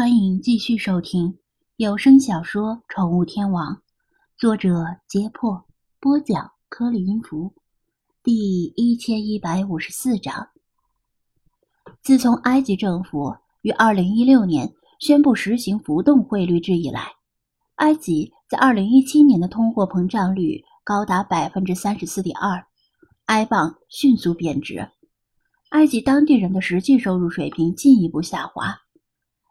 欢迎继续收听有声小说《宠物天王》，作者：揭破，播讲：颗粒音符，第一千一百五十四章。自从埃及政府于二零一六年宣布实行浮动汇率制以来，埃及在二零一七年的通货膨胀率高达百分之三十四点二，埃镑迅速贬值，埃及当地人的实际收入水平进一步下滑。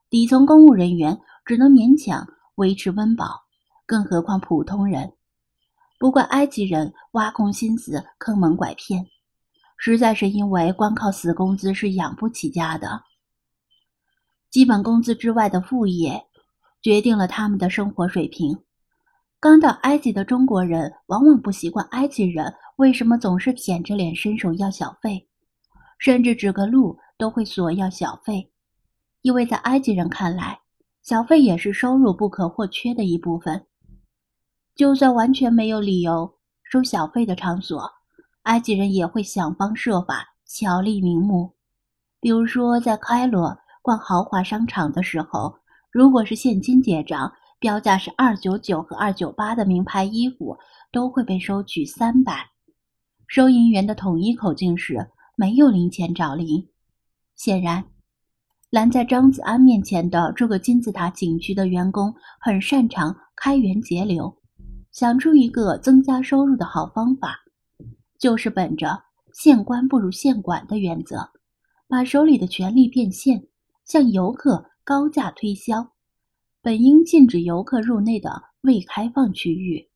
底层公务人员只能勉强维持温饱，更何况普通人。不怪埃及人挖空心思坑蒙拐骗，实在是因为光靠死工资是养不起家的。基本工资之外的副业，决定了他们的生活水平。刚到埃及的中国人往往不习惯埃及人为什么总是舔着脸伸手要小费，甚至指个路都会索要小费。因为在埃及人看来，小费也是收入不可或缺的一部分。就算完全没有理由收小费的场所，埃及人也会想方设法巧立名目。比如说，在开罗逛豪华商场的时候，如果是现金结账，标价是二九九和二九八的名牌衣服都会被收取三百。收银员的统一口径是没有零钱找零。显然。拦在张子安面前的这个金字塔景区的员工很擅长开源节流，想出一个增加收入的好方法，就是本着“县官不如县管”的原则，把手里的权力变现，向游客高价推销本应禁止游客入内的未开放区域。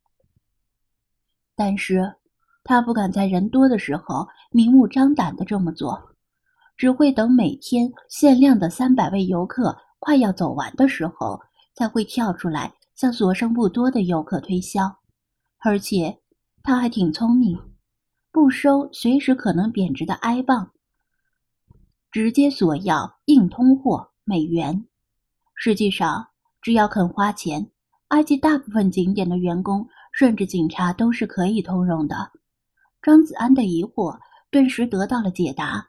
但是，他不敢在人多的时候明目张胆的这么做。只会等每天限量的三百位游客快要走完的时候，才会跳出来向所剩不多的游客推销。而且他还挺聪明，不收随时可能贬值的埃镑，直接索要硬通货美元。实际上，只要肯花钱，埃及大部分景点的员工甚至警察都是可以通融的。张子安的疑惑顿时得到了解答。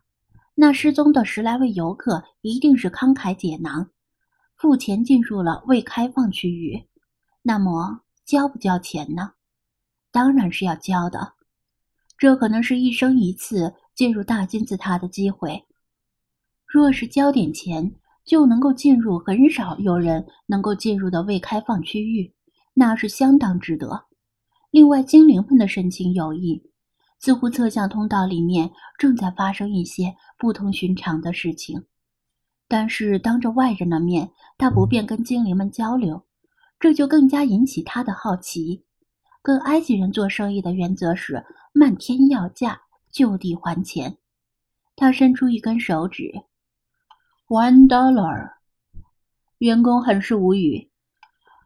那失踪的十来位游客一定是慷慨解囊，付钱进入了未开放区域。那么交不交钱呢？当然是要交的。这可能是一生一次进入大金字塔的机会。若是交点钱就能够进入很少有人能够进入的未开放区域，那是相当值得。另外，精灵们的神情有异。似乎侧向通道里面正在发生一些不同寻常的事情，但是当着外人的面，他不便跟精灵们交流，这就更加引起他的好奇。跟埃及人做生意的原则是漫天要价，就地还钱。他伸出一根手指，one dollar。员工很是无语，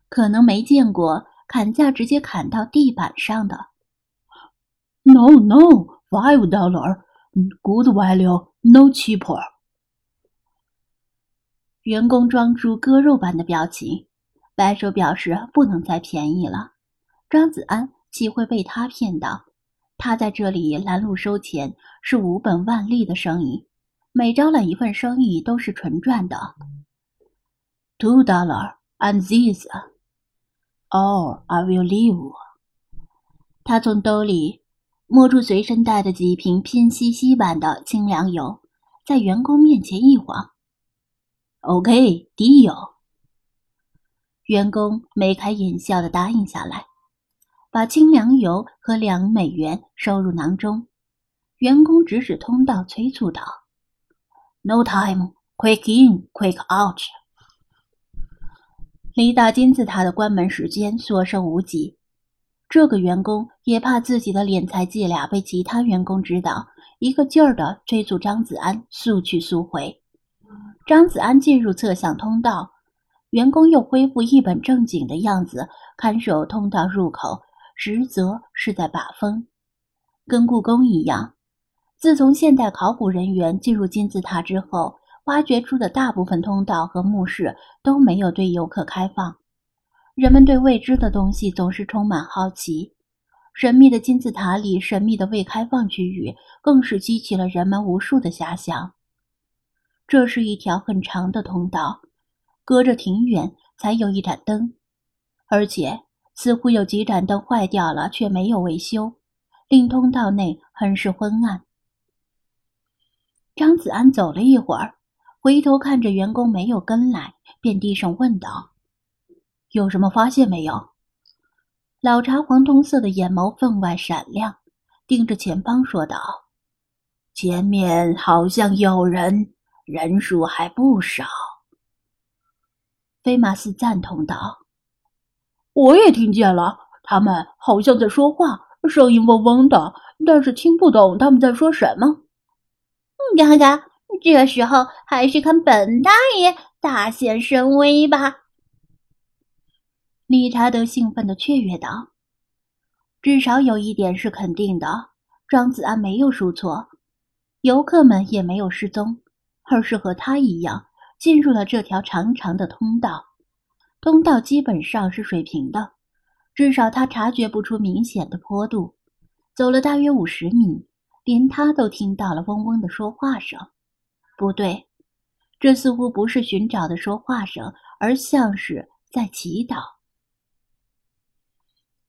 可能没见过砍价直接砍到地板上的。No, no, five dollar. Good value, no cheaper. 员工装出割肉般的表情，摆手表示不能再便宜了。张子安岂会被他骗到？他在这里拦路收钱是无本万利的生意，每招揽一份生意都是纯赚的。Two dollar and this, or I will leave. 他从兜里。摸出随身带的几瓶偏西西版的清凉油，在员工面前一晃。OK，deal。员工眉开眼笑的答应下来，把清凉油和两美元收入囊中。员工指指通道，催促道：“No time，quick in，quick out。”离大金字塔的关门时间所剩无几。这个员工也怕自己的敛财伎俩被其他员工知道，一个劲儿的催促张子安速去速回。张子安进入侧向通道，员工又恢复一本正经的样子，看守通道入口，实则是在把风。跟故宫一样，自从现代考古人员进入金字塔之后，挖掘出的大部分通道和墓室都没有对游客开放。人们对未知的东西总是充满好奇，神秘的金字塔里神秘的未开放区域更是激起了人们无数的遐想。这是一条很长的通道，隔着挺远才有一盏灯，而且似乎有几盏灯坏掉了却没有维修，令通道内很是昏暗。张子安走了一会儿，回头看着员工没有跟来，便低声问道：“有什么发现没有？”老茶黄铜色的眼眸分外闪亮，盯着前方说道：“前面好像有人，人数还不少。”菲马斯赞同道：“我也听见了，他们好像在说话，声音嗡嗡的，但是听不懂他们在说什么。”嘎嘎，这时候还是看本大爷大显神威吧。理查德兴奋地雀跃道：“至少有一点是肯定的，张子安没有输错，游客们也没有失踪，而是和他一样进入了这条长长的通道。通道基本上是水平的，至少他察觉不出明显的坡度。走了大约五十米，连他都听到了嗡嗡的说话声。不对，这似乎不是寻找的说话声，而像是在祈祷。”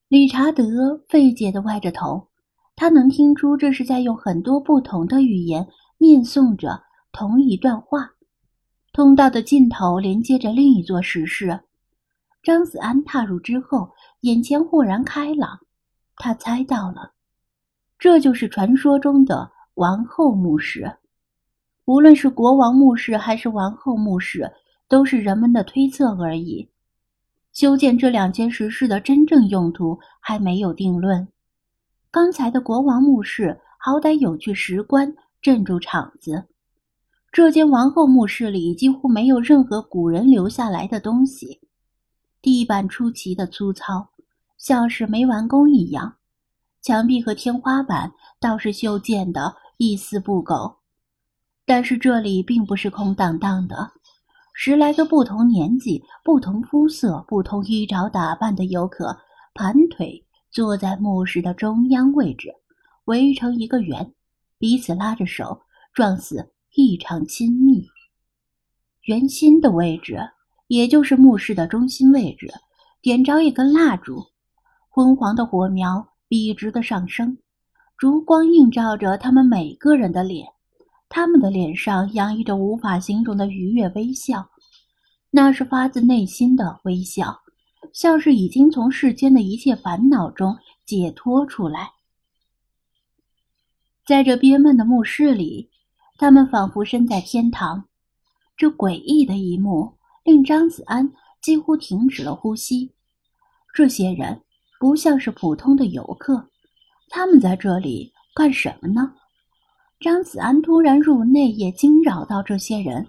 理查德费解的歪着头，他能听出这是在用很多不同的语言念诵着同一段话。通道的尽头连接着另一座石室。张子安踏入之后，眼前豁然开朗，他猜到了，这就是传说中的王后墓室。无论是国王墓室还是王后墓室，都是人们的推测而已。修建这两间石室的真正用途还没有定论。刚才的国王墓室好歹有具石棺镇住场子，这间王后墓室里几乎没有任何古人留下来的东西，地板出奇的粗糙，像是没完工一样。墙壁和天花板倒是修建的一丝不苟，但是这里并不是空荡荡的。十来个不同年纪、不同肤色、不同衣着打扮的游客盘腿坐在墓室的中央位置，围成一个圆，彼此拉着手，状似异常亲密。圆心的位置，也就是墓室的中心位置，点着一根蜡烛，昏黄的火苗笔直的上升，烛光映照着他们每个人的脸。他们的脸上洋溢着无法形容的愉悦微笑，那是发自内心的微笑，像是已经从世间的一切烦恼中解脱出来。在这憋闷的墓室里，他们仿佛身在天堂。这诡异的一幕令张子安几乎停止了呼吸。这些人不像是普通的游客，他们在这里干什么呢？张子安突然入内，也惊扰到这些人。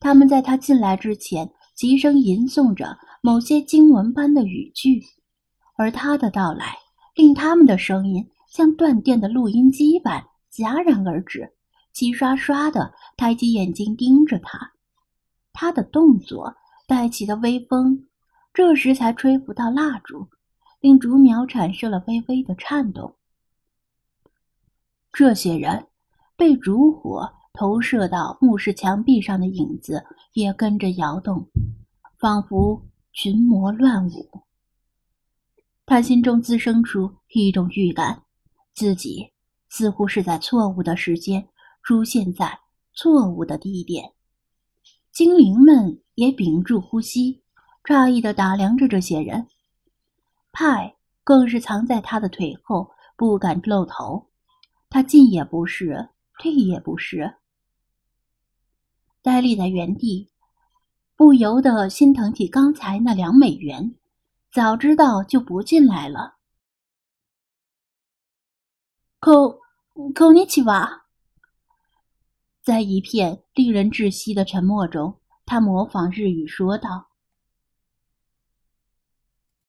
他们在他进来之前，齐声吟诵着某些经文般的语句，而他的到来，令他们的声音像断电的录音机般戛然而止，齐刷刷的抬起眼睛盯着他。他的动作带起的微风，这时才吹拂到蜡烛，令竹苗产生了微微的颤动。这些人。被烛火投射到墓室墙壁上的影子也跟着摇动，仿佛群魔乱舞。他心中滋生出一种预感，自己似乎是在错误的时间出现在错误的地点。精灵们也屏住呼吸，诧异的打量着这些人。派更是藏在他的腿后，不敢露头。他进也不是。退也不是，呆立在原地，不由得心疼起刚才那两美元。早知道就不进来了。口口尼奇瓦，在一片令人窒息的沉默中，他模仿日语说道：“